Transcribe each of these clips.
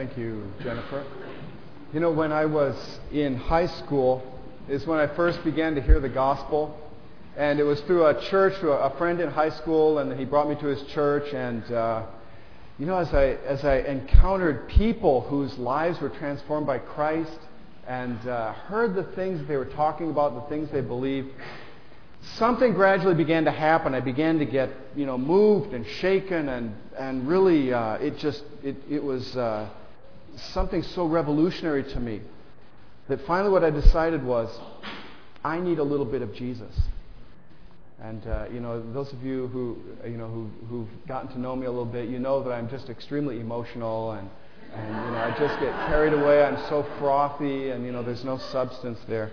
Thank you, Jennifer. You know, when I was in high school is when I first began to hear the gospel. And it was through a church, a friend in high school, and he brought me to his church. And, uh, you know, as I, as I encountered people whose lives were transformed by Christ and uh, heard the things they were talking about, the things they believed, something gradually began to happen. I began to get, you know, moved and shaken, and and really, uh, it just it it was uh, something so revolutionary to me that finally, what I decided was, I need a little bit of Jesus. And uh, you know, those of you who you know who, who've gotten to know me a little bit, you know that I'm just extremely emotional, and and you know I just get carried away. I'm so frothy, and you know there's no substance there.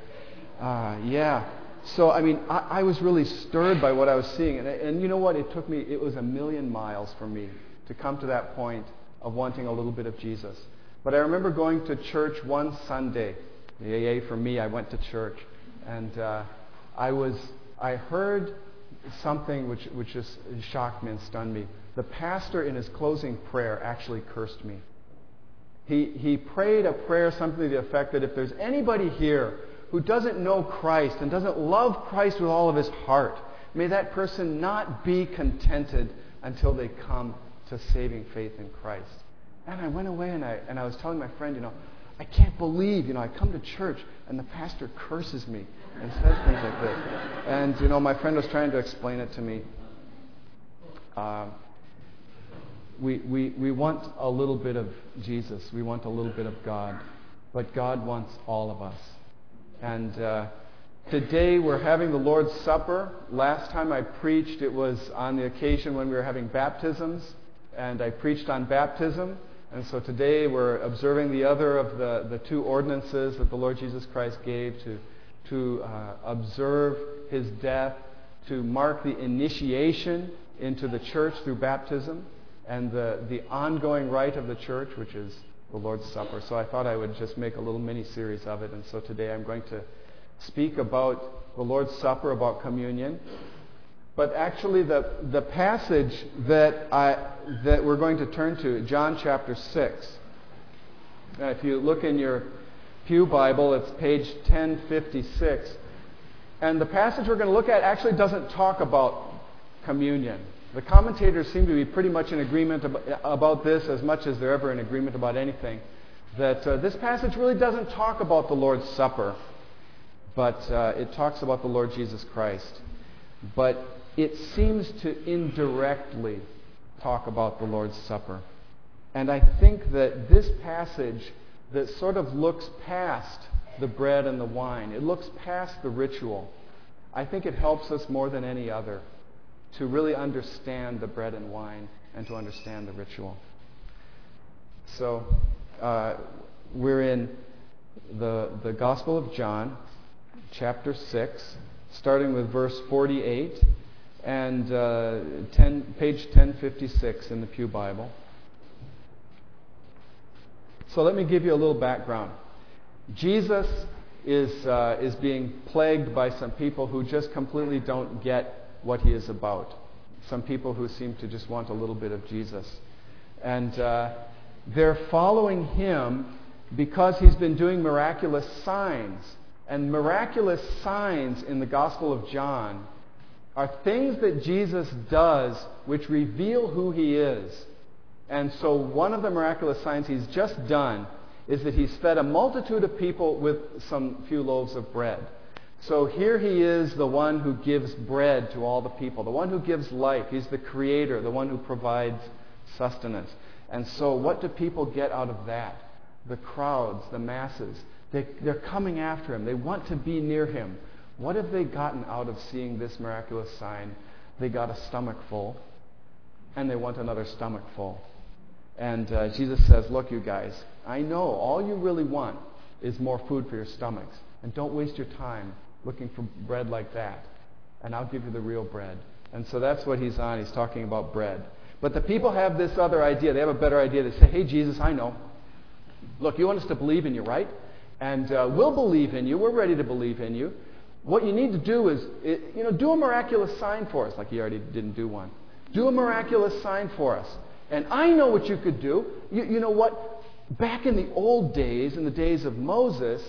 Uh, yeah. So, I mean, I, I, was really stirred by what I was seeing. And, and you know what? It took me, it was a million miles for me to come to that point of wanting a little bit of Jesus. But I remember going to church one Sunday. AA for me, I went to church. And uh, I was, I heard something which, which just shocked me and stunned me. The pastor, in his closing prayer, actually cursed me. He, he prayed a prayer, something to the effect that if there's anybody here who doesn't know Christ and doesn't love Christ with all of his heart, may that person not be contented until they come to saving faith in Christ. And I went away and I, and I was telling my friend, you know, I can't believe, you know, I come to church and the pastor curses me and says things like this. And, you know, my friend was trying to explain it to me. Uh, we, we, we want a little bit of Jesus. We want a little bit of God. But God wants all of us. And uh, today we're having the Lord's Supper. Last time I preached, it was on the occasion when we were having baptisms, and I preached on baptism. And so today we're observing the other of the, the two ordinances that the Lord Jesus Christ gave to, to uh, observe his death, to mark the initiation into the church through baptism, and the, the ongoing rite of the church, which is the Lord's Supper. So I thought I would just make a little mini series of it. And so today I'm going to speak about the Lord's Supper, about communion. But actually, the, the passage that, I, that we're going to turn to, John chapter 6. Now, if you look in your Pew Bible, it's page 1056. And the passage we're going to look at actually doesn't talk about communion. The commentators seem to be pretty much in agreement about this as much as they're ever in agreement about anything. That uh, this passage really doesn't talk about the Lord's Supper, but uh, it talks about the Lord Jesus Christ. But it seems to indirectly talk about the Lord's Supper. And I think that this passage that sort of looks past the bread and the wine, it looks past the ritual, I think it helps us more than any other to really understand the bread and wine and to understand the ritual. So uh, we're in the, the Gospel of John, chapter 6, starting with verse 48 and uh, 10, page 1056 in the Pew Bible. So let me give you a little background. Jesus is, uh, is being plagued by some people who just completely don't get what he is about. Some people who seem to just want a little bit of Jesus. And uh, they're following him because he's been doing miraculous signs. And miraculous signs in the Gospel of John are things that Jesus does which reveal who he is. And so, one of the miraculous signs he's just done is that he's fed a multitude of people with some few loaves of bread. So here he is, the one who gives bread to all the people, the one who gives life. He's the creator, the one who provides sustenance. And so, what do people get out of that? The crowds, the masses. They, they're coming after him. They want to be near him. What have they gotten out of seeing this miraculous sign? They got a stomach full, and they want another stomach full. And uh, Jesus says, Look, you guys, I know all you really want is more food for your stomachs. And don't waste your time looking for bread like that. And I'll give you the real bread. And so that's what he's on. He's talking about bread. But the people have this other idea. They have a better idea. They say, hey, Jesus, I know. Look, you want us to believe in you, right? And uh, we'll believe in you. We're ready to believe in you. What you need to do is, you know, do a miraculous sign for us, like he already didn't do one. Do a miraculous sign for us. And I know what you could do. You, you know what? back in the old days, in the days of Moses,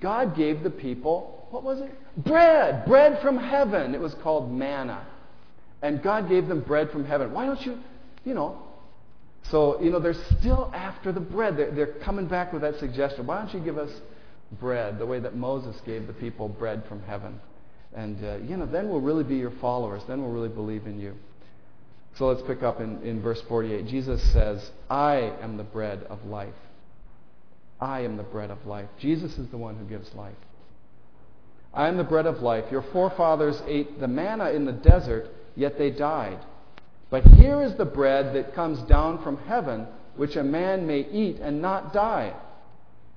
God gave the people, what was it? Bread! Bread from heaven. It was called manna. And God gave them bread from heaven. Why don't you, you know, so, you know, they're still after the bread. They're, they're coming back with that suggestion. Why don't you give us bread the way that Moses gave the people bread from heaven? And, uh, you know, then we'll really be your followers. Then we'll really believe in you. So let's pick up in, in verse 48. Jesus says, I am the bread of life. I am the bread of life. Jesus is the one who gives life. I am the bread of life. Your forefathers ate the manna in the desert, yet they died. But here is the bread that comes down from heaven, which a man may eat and not die.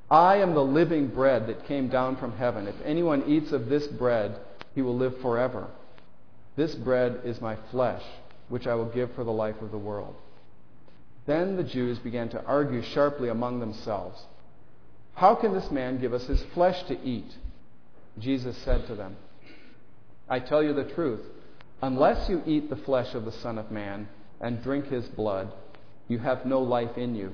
I am the living bread that came down from heaven. If anyone eats of this bread, he will live forever. This bread is my flesh which I will give for the life of the world. Then the Jews began to argue sharply among themselves. How can this man give us his flesh to eat? Jesus said to them, I tell you the truth. Unless you eat the flesh of the Son of Man and drink his blood, you have no life in you.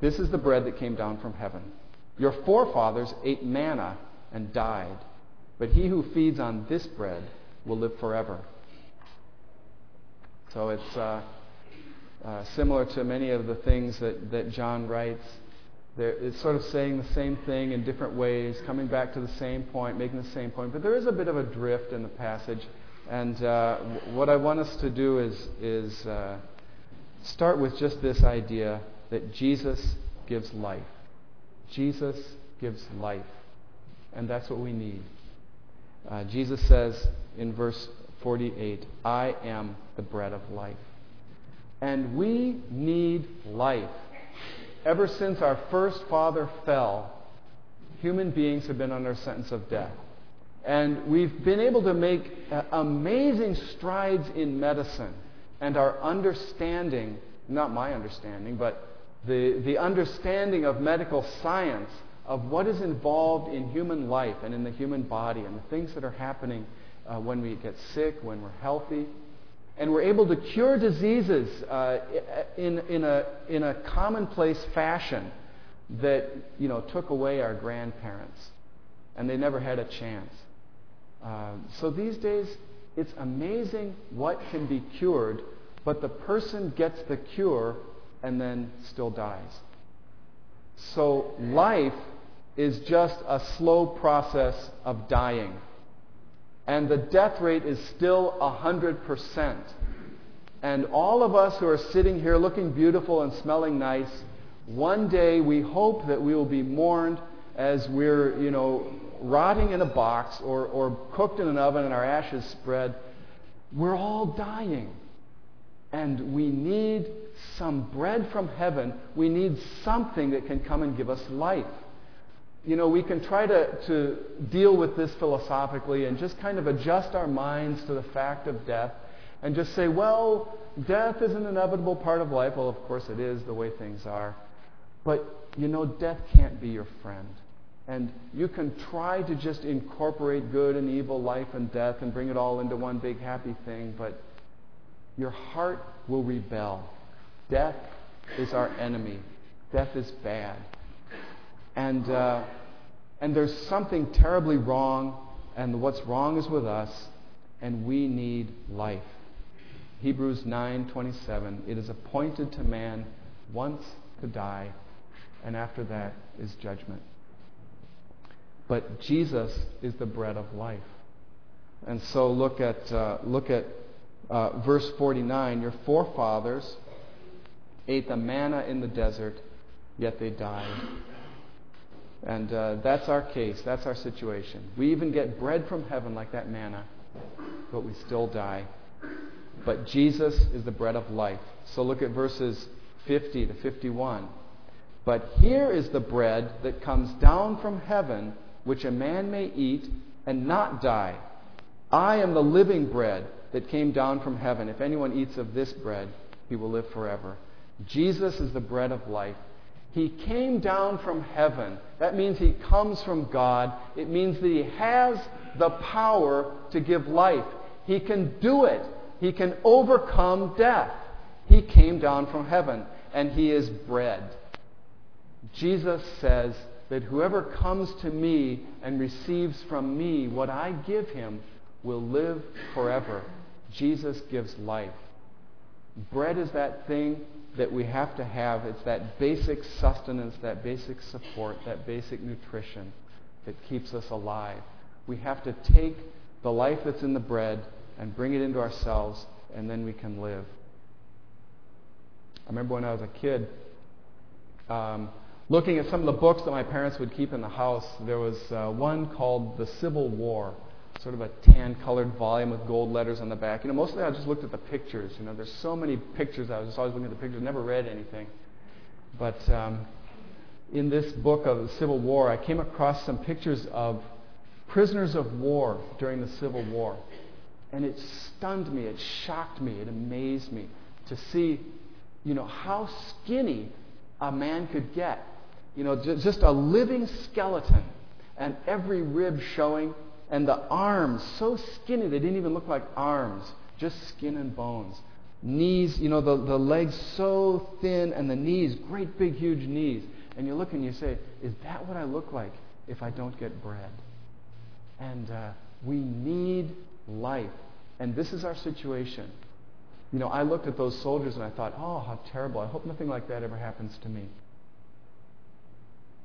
This is the bread that came down from heaven. Your forefathers ate manna and died, but he who feeds on this bread will live forever. So it's uh, uh, similar to many of the things that, that John writes. There, it's sort of saying the same thing in different ways, coming back to the same point, making the same point. But there is a bit of a drift in the passage. And uh, what I want us to do is, is uh, start with just this idea that Jesus gives life. Jesus gives life. And that's what we need. Uh, Jesus says in verse 48 I am the bread of life. And we need life. Ever since our first father fell, human beings have been under sentence of death. And we've been able to make uh, amazing strides in medicine. And our understanding, not my understanding, but the, the understanding of medical science of what is involved in human life and in the human body and the things that are happening uh, when we get sick, when we're healthy. And we're able to cure diseases uh, in, in, a, in a commonplace fashion that you know, took away our grandparents. And they never had a chance. Uh, so these days, it's amazing what can be cured, but the person gets the cure and then still dies. So life is just a slow process of dying and the death rate is still 100%. And all of us who are sitting here looking beautiful and smelling nice, one day we hope that we will be mourned as we're, you know, rotting in a box or, or cooked in an oven and our ashes spread. We're all dying. And we need some bread from heaven. We need something that can come and give us life you know, we can try to, to deal with this philosophically and just kind of adjust our minds to the fact of death and just say, well, death is an inevitable part of life. Well, of course it is the way things are. But, you know, death can't be your friend. And you can try to just incorporate good and evil, life and death, and bring it all into one big happy thing, but your heart will rebel. Death is our enemy. Death is bad. And, uh, and there's something terribly wrong, and what's wrong is with us, and we need life. Hebrews 9:27 It is appointed to man once to die, and after that is judgment. But Jesus is the bread of life. And so look at, uh, look at uh, verse 49. Your forefathers ate the manna in the desert, yet they died. And uh, that's our case. That's our situation. We even get bread from heaven like that manna, but we still die. But Jesus is the bread of life. So look at verses 50 to 51. But here is the bread that comes down from heaven, which a man may eat and not die. I am the living bread that came down from heaven. If anyone eats of this bread, he will live forever. Jesus is the bread of life. He came down from heaven. That means he comes from God. It means that he has the power to give life. He can do it. He can overcome death. He came down from heaven, and he is bread. Jesus says that whoever comes to me and receives from me what I give him will live forever. Jesus gives life. Bread is that thing that we have to have. It's that basic sustenance, that basic support, that basic nutrition that keeps us alive. We have to take the life that's in the bread and bring it into ourselves, and then we can live. I remember when I was a kid, um, looking at some of the books that my parents would keep in the house, there was uh, one called The Civil War sort of a tan colored volume with gold letters on the back. You know, mostly I just looked at the pictures. You know, there's so many pictures. I was just always looking at the pictures, never read anything. But um, in this book of the Civil War, I came across some pictures of prisoners of war during the Civil War. And it stunned me, it shocked me, it amazed me to see, you know, how skinny a man could get. You know, just a living skeleton and every rib showing and the arms so skinny they didn't even look like arms, just skin and bones. Knees, you know, the, the legs so thin, and the knees, great big huge knees. And you look and you say, Is that what I look like if I don't get bread? And uh, we need life. And this is our situation. You know, I looked at those soldiers and I thought, oh, how terrible. I hope nothing like that ever happens to me.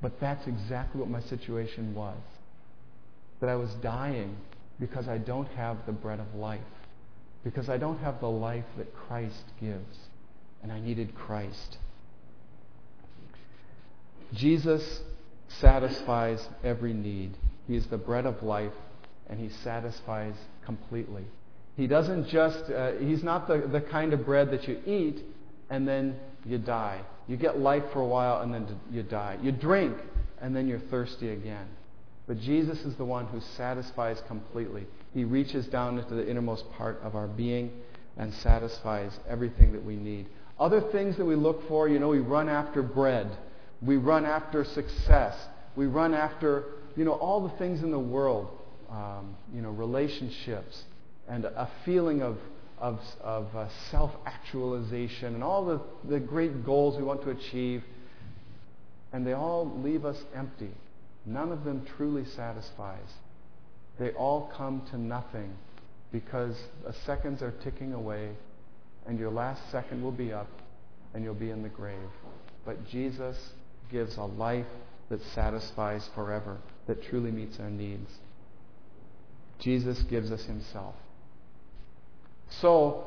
But that's exactly what my situation was that I was dying because I don't have the bread of life, because I don't have the life that Christ gives, and I needed Christ. Jesus satisfies every need. He is the bread of life, and He satisfies completely. He doesn't just, uh, He's not the, the kind of bread that you eat and then you die. You get life for a while and then you die. You drink and then you're thirsty again. But Jesus is the one who satisfies completely. He reaches down into the innermost part of our being and satisfies everything that we need. Other things that we look for, you know, we run after bread. We run after success. We run after, you know, all the things in the world, um, you know, relationships and a feeling of, of, of uh, self actualization and all the, the great goals we want to achieve. And they all leave us empty. None of them truly satisfies. They all come to nothing because the seconds are ticking away and your last second will be up and you'll be in the grave. But Jesus gives a life that satisfies forever, that truly meets our needs. Jesus gives us himself. So,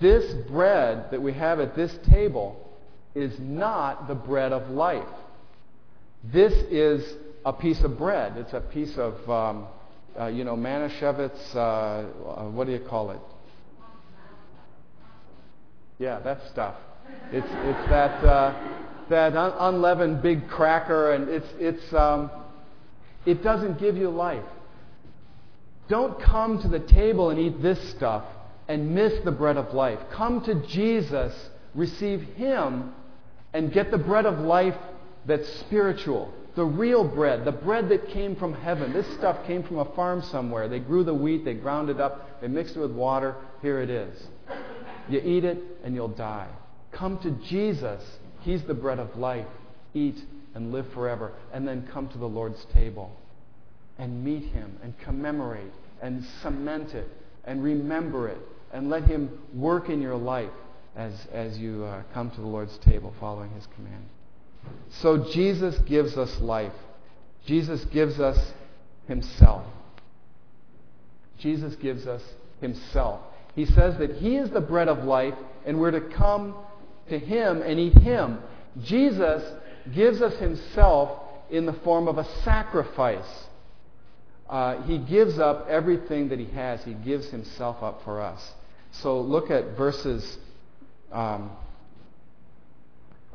this bread that we have at this table is not the bread of life. This is a piece of bread. It's a piece of, um, uh, you know, Manischewitz, uh, uh, what do you call it? Yeah, that stuff. It's, it's that, uh, that un- unleavened big cracker, and it's, it's, um, it doesn't give you life. Don't come to the table and eat this stuff and miss the bread of life. Come to Jesus, receive Him, and get the bread of life that's spiritual the real bread, the bread that came from heaven. This stuff came from a farm somewhere. They grew the wheat, they ground it up, they mixed it with water. Here it is. You eat it and you'll die. Come to Jesus. He's the bread of life. Eat and live forever. And then come to the Lord's table and meet Him and commemorate and cement it and remember it and let Him work in your life as, as you uh, come to the Lord's table following His command. So Jesus gives us life. Jesus gives us himself. Jesus gives us himself. He says that he is the bread of life and we're to come to him and eat him. Jesus gives us himself in the form of a sacrifice. Uh, he gives up everything that he has. He gives himself up for us. So look at verses um,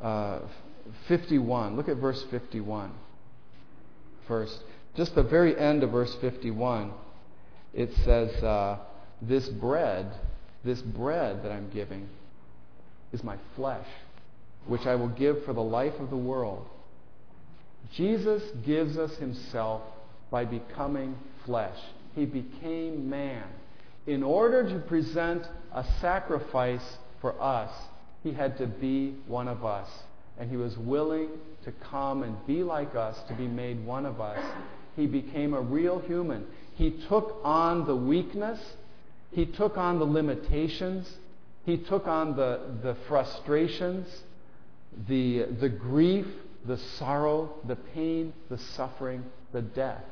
uh, 51. Look at verse 51 first. Just the very end of verse 51, it says, uh, This bread, this bread that I'm giving, is my flesh, which I will give for the life of the world. Jesus gives us himself by becoming flesh. He became man. In order to present a sacrifice for us, he had to be one of us. And he was willing to come and be like us, to be made one of us. He became a real human. He took on the weakness, he took on the limitations, he took on the, the frustrations, the, the grief, the sorrow, the pain, the suffering, the death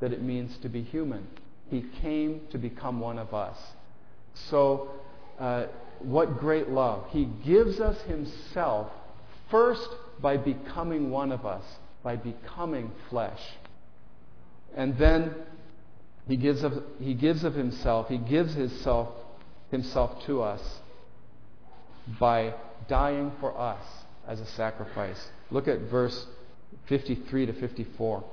that it means to be human. He came to become one of us. So, uh, what great love. He gives us Himself first by becoming one of us, by becoming flesh. And then He gives of, he gives of Himself, He gives Himself, himself to us by dying for us as a sacrifice. Look at verse 53 to 54.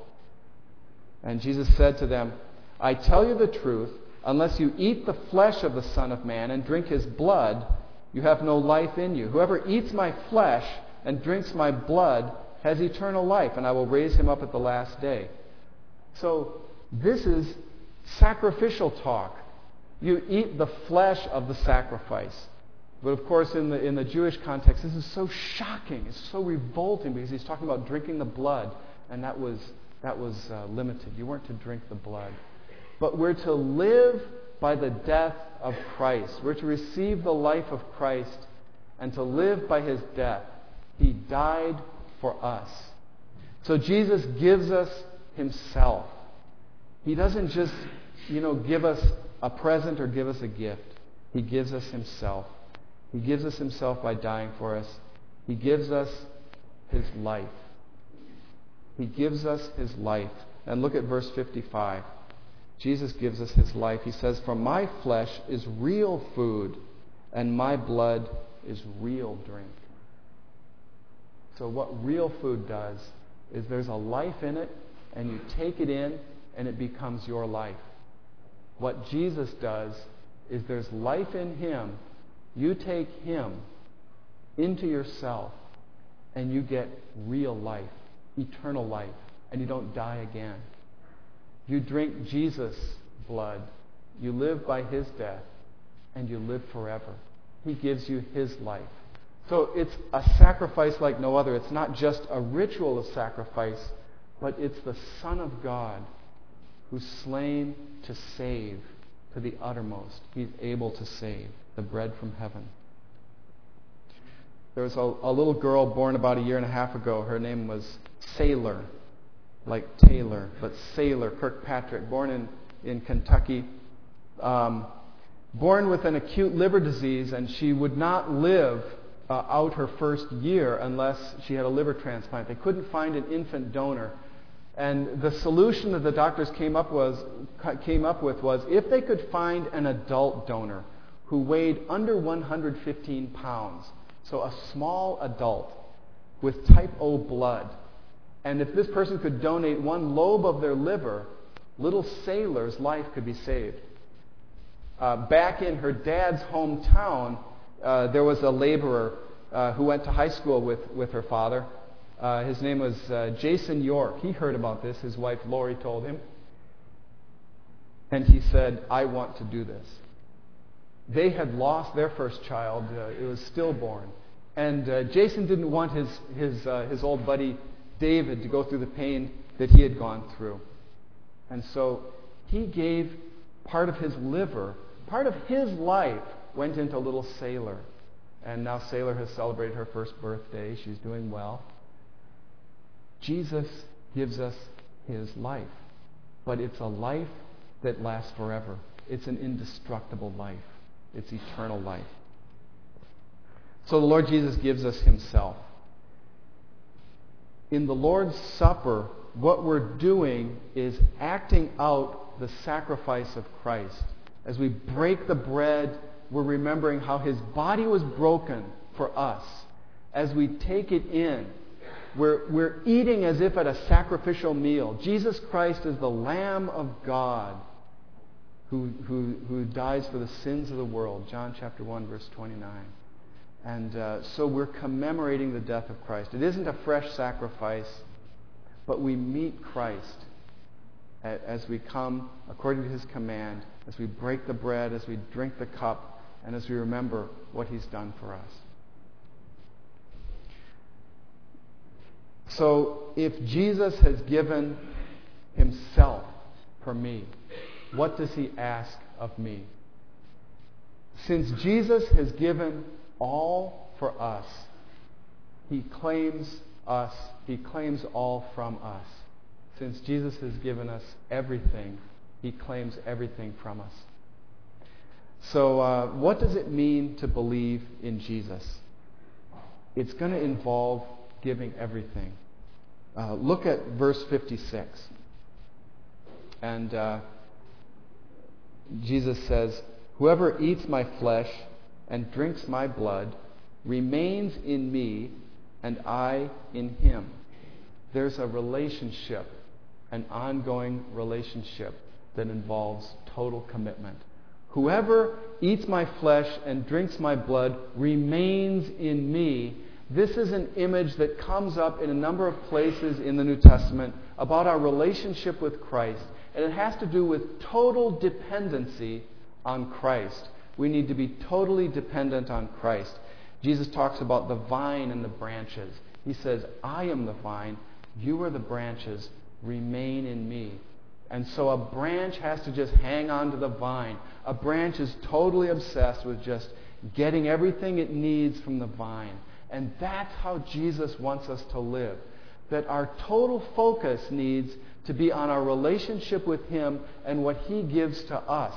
And Jesus said to them, I tell you the truth, unless you eat the flesh of the Son of Man and drink his blood, you have no life in you. Whoever eats my flesh and drinks my blood has eternal life, and I will raise him up at the last day. So, this is sacrificial talk. You eat the flesh of the sacrifice. But of course, in the, in the Jewish context, this is so shocking. It's so revolting because he's talking about drinking the blood, and that was, that was uh, limited. You weren't to drink the blood. But we're to live by the death of Christ. We're to receive the life of Christ and to live by his death. He died for us. So Jesus gives us himself. He doesn't just, you know, give us a present or give us a gift. He gives us himself. He gives us himself by dying for us. He gives us his life. He gives us his life. And look at verse 55. Jesus gives us his life. He says, For my flesh is real food, and my blood is real drink. So, what real food does is there's a life in it, and you take it in, and it becomes your life. What Jesus does is there's life in him. You take him into yourself, and you get real life, eternal life, and you don't die again. You drink Jesus' blood. You live by his death, and you live forever. He gives you his life. So it's a sacrifice like no other. It's not just a ritual of sacrifice, but it's the Son of God who's slain to save to the uttermost. He's able to save the bread from heaven. There was a, a little girl born about a year and a half ago. Her name was Sailor like Taylor, but Sailor Kirkpatrick, born in, in Kentucky, um, born with an acute liver disease, and she would not live uh, out her first year unless she had a liver transplant. They couldn't find an infant donor. And the solution that the doctors came up, was, came up with was if they could find an adult donor who weighed under 115 pounds, so a small adult with type O blood, and if this person could donate one lobe of their liver, little Sailor's life could be saved. Uh, back in her dad's hometown, uh, there was a laborer uh, who went to high school with, with her father. Uh, his name was uh, Jason York. He heard about this. His wife Lori told him. And he said, I want to do this. They had lost their first child. Uh, it was stillborn. And Jason didn't want his, his, his old buddy David to go through the pain that he had gone through. And so he gave part of his liver, part of his life went into little Sailor. And now Sailor has celebrated her first birthday. She's doing well. Jesus gives us his life, but it's a life that lasts forever. It's an indestructible life, it's eternal life. So the Lord Jesus gives us himself in the Lord's Supper, what we're doing is acting out the sacrifice of Christ. As we break the bread, we're remembering how his body was broken for us. As we take it in, We're, we're eating as if at a sacrificial meal. Jesus Christ is the Lamb of God who, who, who dies for the sins of the world. John chapter 1, verse 29. And uh, so we're commemorating the death of Christ. It isn't a fresh sacrifice, but we meet Christ as we come according to his command, as we break the bread, as we drink the cup, and as we remember what he's done for us. So if Jesus has given himself for me, what does he ask of me? Since Jesus has given all for us, he claims us, he claims all from us. Since Jesus has given us everything, he claims everything from us. So, uh, what does it mean to believe in Jesus? It's going to involve giving everything. Uh, look at verse 56. And uh, Jesus says, Whoever eats my flesh and drinks my blood remains in me, and I in him. There's a relationship, an ongoing relationship that involves total commitment. Whoever eats my flesh and drinks my blood remains in me, this is an image that comes up in a number of places in the New Testament about our relationship with Christ. And it has to do with total dependency on Christ. We need to be totally dependent on Christ. Jesus talks about the vine and the branches. He says, I am the vine, you are the branches, remain in me. And so a branch has to just hang on to the vine. A branch is totally obsessed with just getting everything it needs from the vine. And that's how Jesus wants us to live. That our total focus needs to be on our relationship with Him and what He gives to us.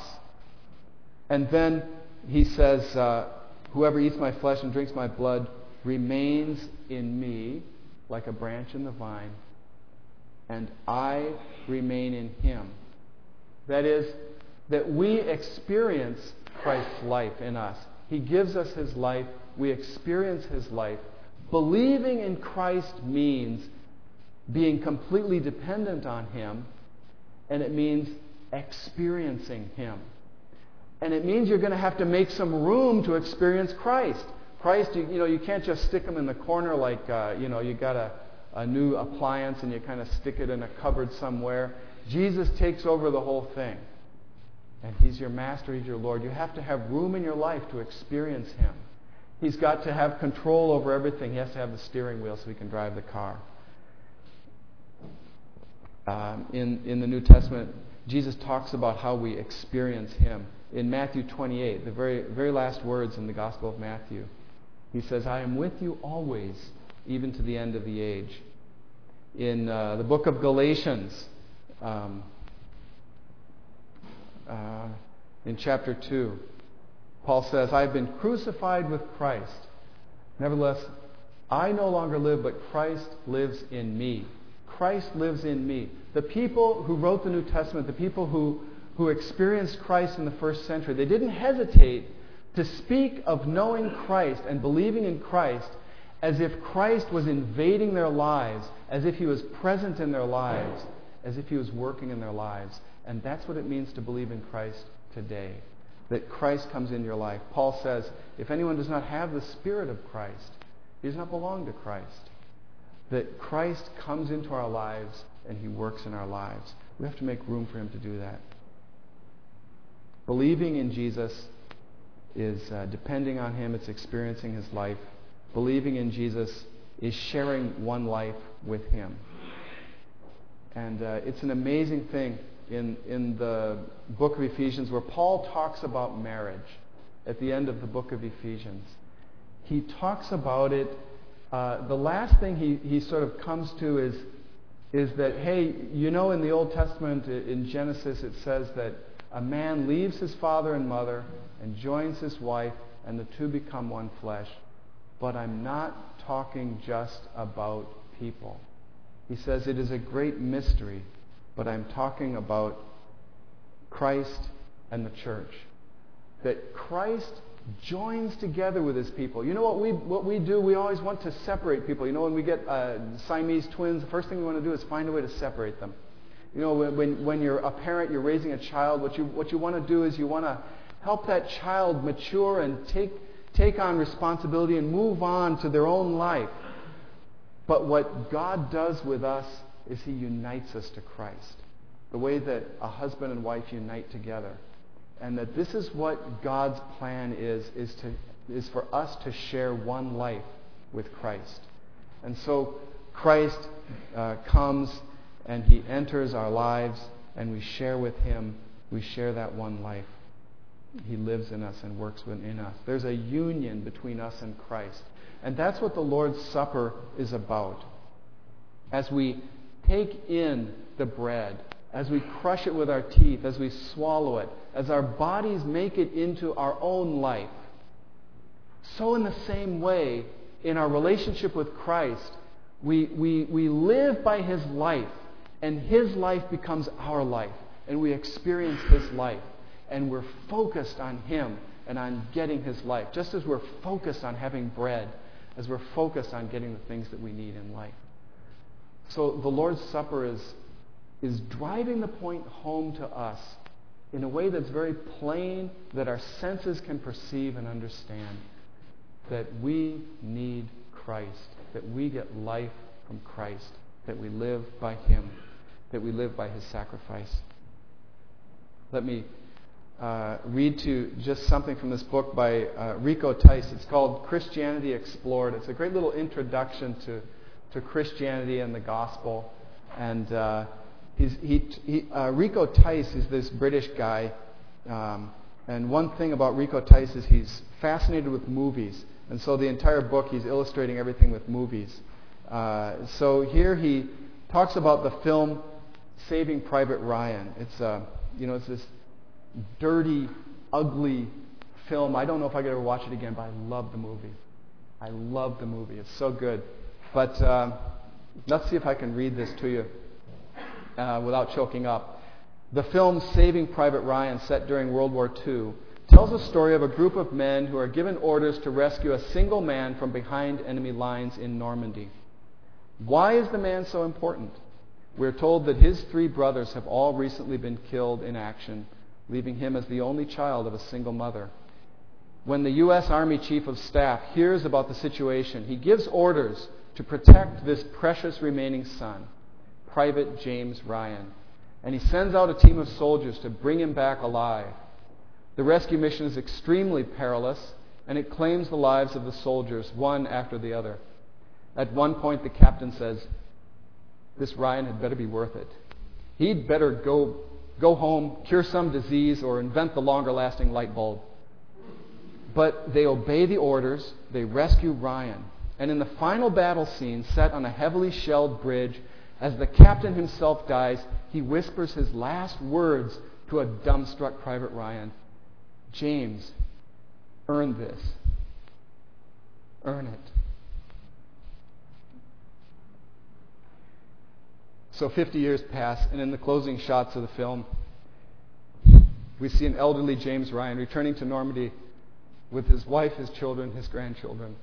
And then He says, uh, Whoever eats my flesh and drinks my blood remains in me like a branch in the vine, and I remain in Him. That is, that we experience Christ's life in us. He gives us His life we experience his life. Believing in Christ means being completely dependent on him, and it means experiencing him. And it means you're going to have to make some room to experience Christ. Christ, you, you know, you can't just stick him in the corner like, uh, you know, you got a, a new appliance and you kind of stick it in a cupboard somewhere. Jesus takes over the whole thing. And he's your master, he's your Lord. You have to have room in your life to experience him. He's got to have control over everything. He has to have the steering wheel so he can drive the car. Um, in, in the New Testament, Jesus talks about how we experience Him. In Matthew 28, the very, very last words in the Gospel of Matthew, He says, I am with you always, even to the end of the age. In uh, the book of Galatians, um, uh, in chapter 2, Paul says, I have been crucified with Christ. Nevertheless, I no longer live, but Christ lives in me. Christ lives in me. The people who wrote the New Testament, the people who, who experienced Christ in the first century, they didn't hesitate to speak of knowing Christ and believing in Christ as if Christ was invading their lives, as if he was present in their lives, as if he was working in their lives. And that's what it means to believe in Christ today that Christ comes in your life. Paul says, if anyone does not have the Spirit of Christ, he does not belong to Christ. That Christ comes into our lives and he works in our lives. We have to make room for him to do that. Believing in Jesus is uh, depending on him, it's experiencing his life. Believing in Jesus is sharing one life with him. And uh, it's an amazing thing in, in the book of Ephesians where Paul talks about marriage at the end of the book of Ephesians. He talks about it. Uh, the last thing he, he sort of comes to is, is that, hey, you know, in the Old Testament, in Genesis, it says that a man leaves his father and mother and joins his wife, and the two become one flesh. But I'm not talking just about people. He says it is a great mystery but I'm talking about Christ and the church. That Christ joins together with his people. You know what we, what we do? We always want to separate people. You know, when we get uh, Siamese twins, the first thing we want to do is find a way to separate them. You know, when, when you're a parent, you're raising a child, what you, what you want to do is you want to help that child mature and take, take on responsibility and move on to their own life. But what God does with us is He unites us to Christ. The way that a husband and wife unite together. And that this is what God's plan is, is, to, is for us to share one life with Christ. And so Christ uh, comes and He enters our lives and we share with Him, we share that one life. He lives in us and works within us. There's a union between us and Christ. And that's what the Lord's Supper is about. As we take in the bread, as we crush it with our teeth, as we swallow it, as our bodies make it into our own life, so in the same way, in our relationship with Christ, we, we, we live by His life, and His life becomes our life, and we experience His life, and we're focused on Him and on getting His life, just as we're focused on having bread, as we're focused on getting the things that we need in life. So the Lord's Supper is, is driving the point home to us in a way that's very plain, that our senses can perceive and understand that we need Christ, that we get life from Christ, that we live by Him, that we live by His sacrifice. Let me uh, read to just something from this book by uh, Rico Tice. It's called Christianity Explored. It's a great little introduction to, to Christianity and the gospel. And uh, he, he, uh, Rico Tice is this British guy. Um, and one thing about Rico Tice is he's fascinated with movies. And so the entire book, he's illustrating everything with movies. Uh, so here he talks about the film Saving Private Ryan. It's, uh, you know, it's this dirty, ugly film. I don't know if I could ever watch it again, but I love the movie. I love the movie. It's so good. But uh, let's see if I can read this to you uh, without choking up. The film Saving Private Ryan, set during World War II, tells the story of a group of men who are given orders to rescue a single man from behind enemy lines in Normandy. Why is the man so important? We're told that his three brothers have all recently been killed in action leaving him as the only child of a single mother. When the U.S. Army Chief of Staff hears about the situation, he gives orders to protect this precious remaining son, Private James Ryan, and he sends out a team of soldiers to bring him back alive. The rescue mission is extremely perilous, and it claims the lives of the soldiers, one after the other. At one point, the captain says, This Ryan had better be worth it. He'd better go go home, cure some disease, or invent the longer lasting light bulb. But they obey the orders, they rescue Ryan. And in the final battle scene, set on a heavily shelled bridge, as the captain himself dies, he whispers his last words to a dumbstruck Private Ryan James, earn this. Earn it. So 50 years pass, and in the closing shots of the film, we see an elderly James Ryan returning to Normandy with his wife, his children, his grandchildren.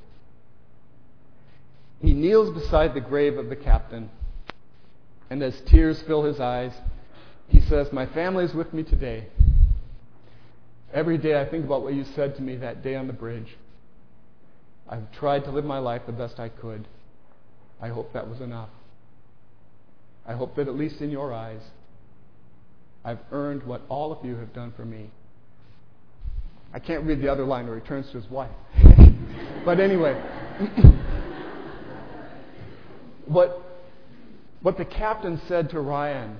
He kneels beside the grave of the captain, and as tears fill his eyes, he says, My family is with me today. Every day I think about what you said to me that day on the bridge. I've tried to live my life the best I could. I hope that was enough. I hope that at least in your eyes, I've earned what all of you have done for me. I can't read the other line where he turns to his wife. but anyway, what, what the captain said to Ryan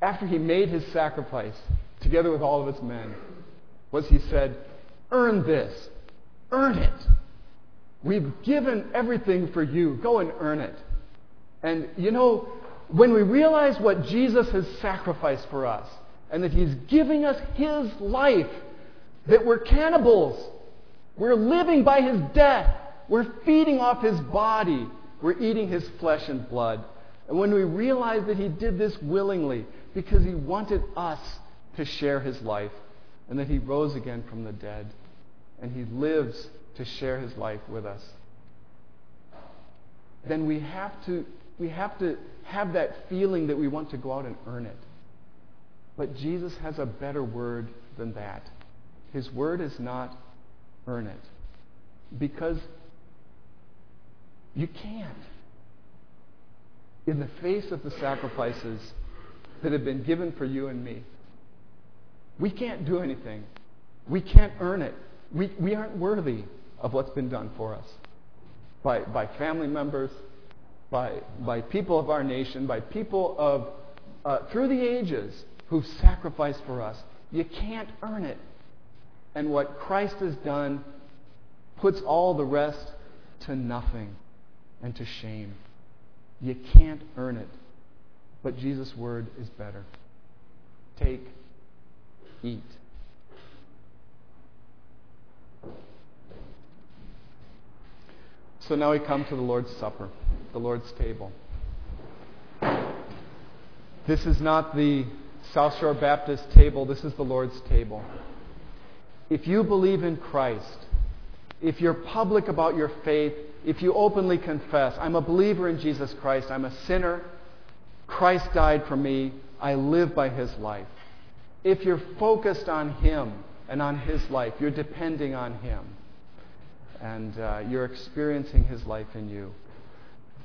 after he made his sacrifice, together with all of his men, was he said, Earn this. Earn it. We've given everything for you. Go and earn it. And you know, when we realize what Jesus has sacrificed for us and that He's giving us His life, that we're cannibals, we're living by His death, we're feeding off His body, we're eating His flesh and blood. And when we realize that He did this willingly because He wanted us to share His life and that He rose again from the dead, and He lives to share His life with us, then we have to, we have to have that feeling that we want to go out and earn it. But Jesus has a better word than that. His word is not earn it. Because you can't. In the face of the sacrifices that have been given for you and me, we can't do anything. We can't earn it. We, we aren't worthy of what's been done for us by, by family members, by, by people of our nation, by people of, uh, through the ages who've sacrificed for us. You can't earn it. And what Christ has done puts all the rest to nothing and to shame. You can't earn it. But Jesus' word is better. Take, eat. So now we come to the Lord's Supper, the Lord's table. This is not the South Shore Baptist table, this is the Lord's table. If you believe in Christ, if you're public about your faith, if you openly confess, I'm a believer in Jesus Christ, I'm a sinner, Christ died for me, I live by his life. If you're focused on him and on his life, you're depending on him, and uh, you're experiencing his life in you,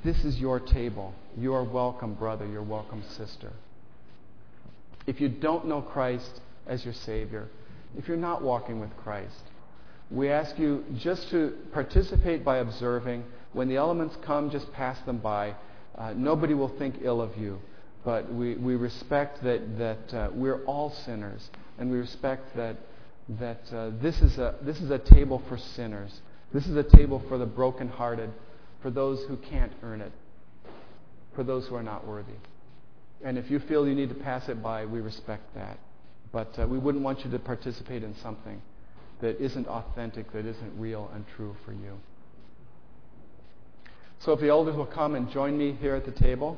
this is your table. You are welcome, brother. You're welcome, sister. If you don't know Christ as your Savior, if you're not walking with Christ, we ask you just to participate by observing. When the elements come, just pass them by. Uh, nobody will think ill of you, but we, we respect that, that uh, we're all sinners, and we respect that, that uh, this, is a, this is a table for sinners. This is a table for the brokenhearted, for those who can't earn it, for those who are not worthy. And if you feel you need to pass it by, we respect that. But uh, we wouldn't want you to participate in something that isn't authentic, that isn't real and true for you. So if the elders will come and join me here at the table.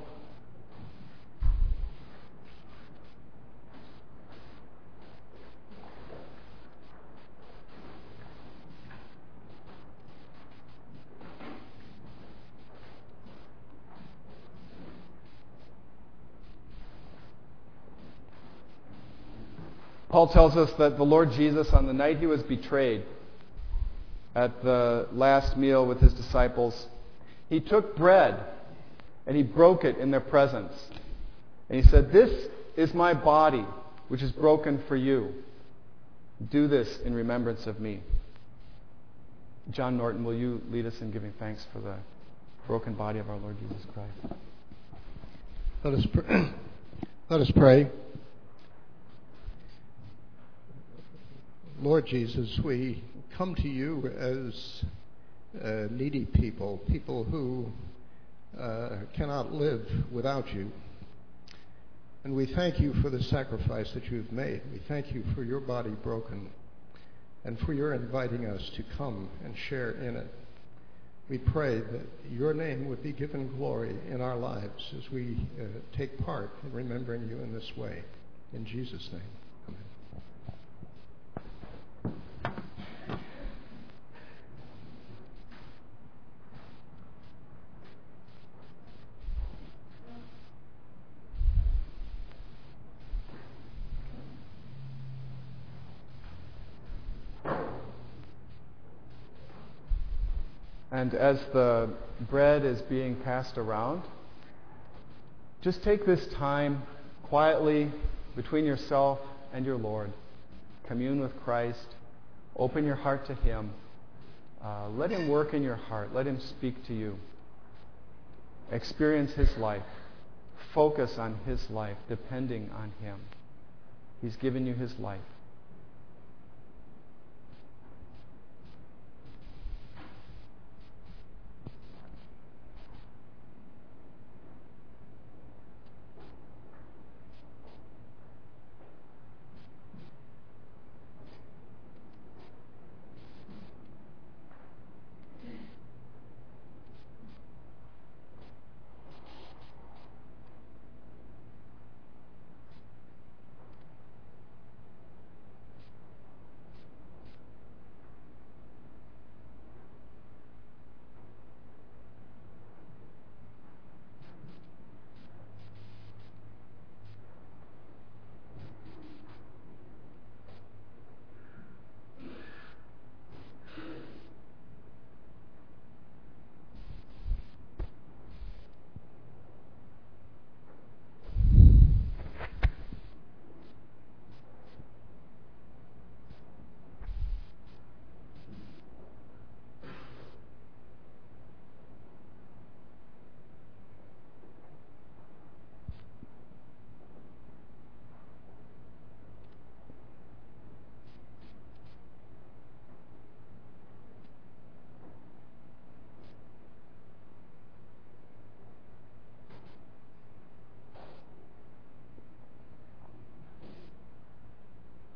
Paul tells us that the Lord Jesus, on the night he was betrayed, at the last meal with his disciples, he took bread and he broke it in their presence. And he said, This is my body, which is broken for you. Do this in remembrance of me. John Norton, will you lead us in giving thanks for the broken body of our Lord Jesus Christ? Let us, pr- Let us pray. Lord Jesus, we come to you as uh, needy people, people who uh, cannot live without you. And we thank you for the sacrifice that you've made. We thank you for your body broken and for your inviting us to come and share in it. We pray that your name would be given glory in our lives as we uh, take part in remembering you in this way. In Jesus' name. And as the bread is being passed around, just take this time quietly between yourself and your Lord. Commune with Christ. Open your heart to Him. Uh, let Him work in your heart. Let Him speak to you. Experience His life. Focus on His life, depending on Him. He's given you His life.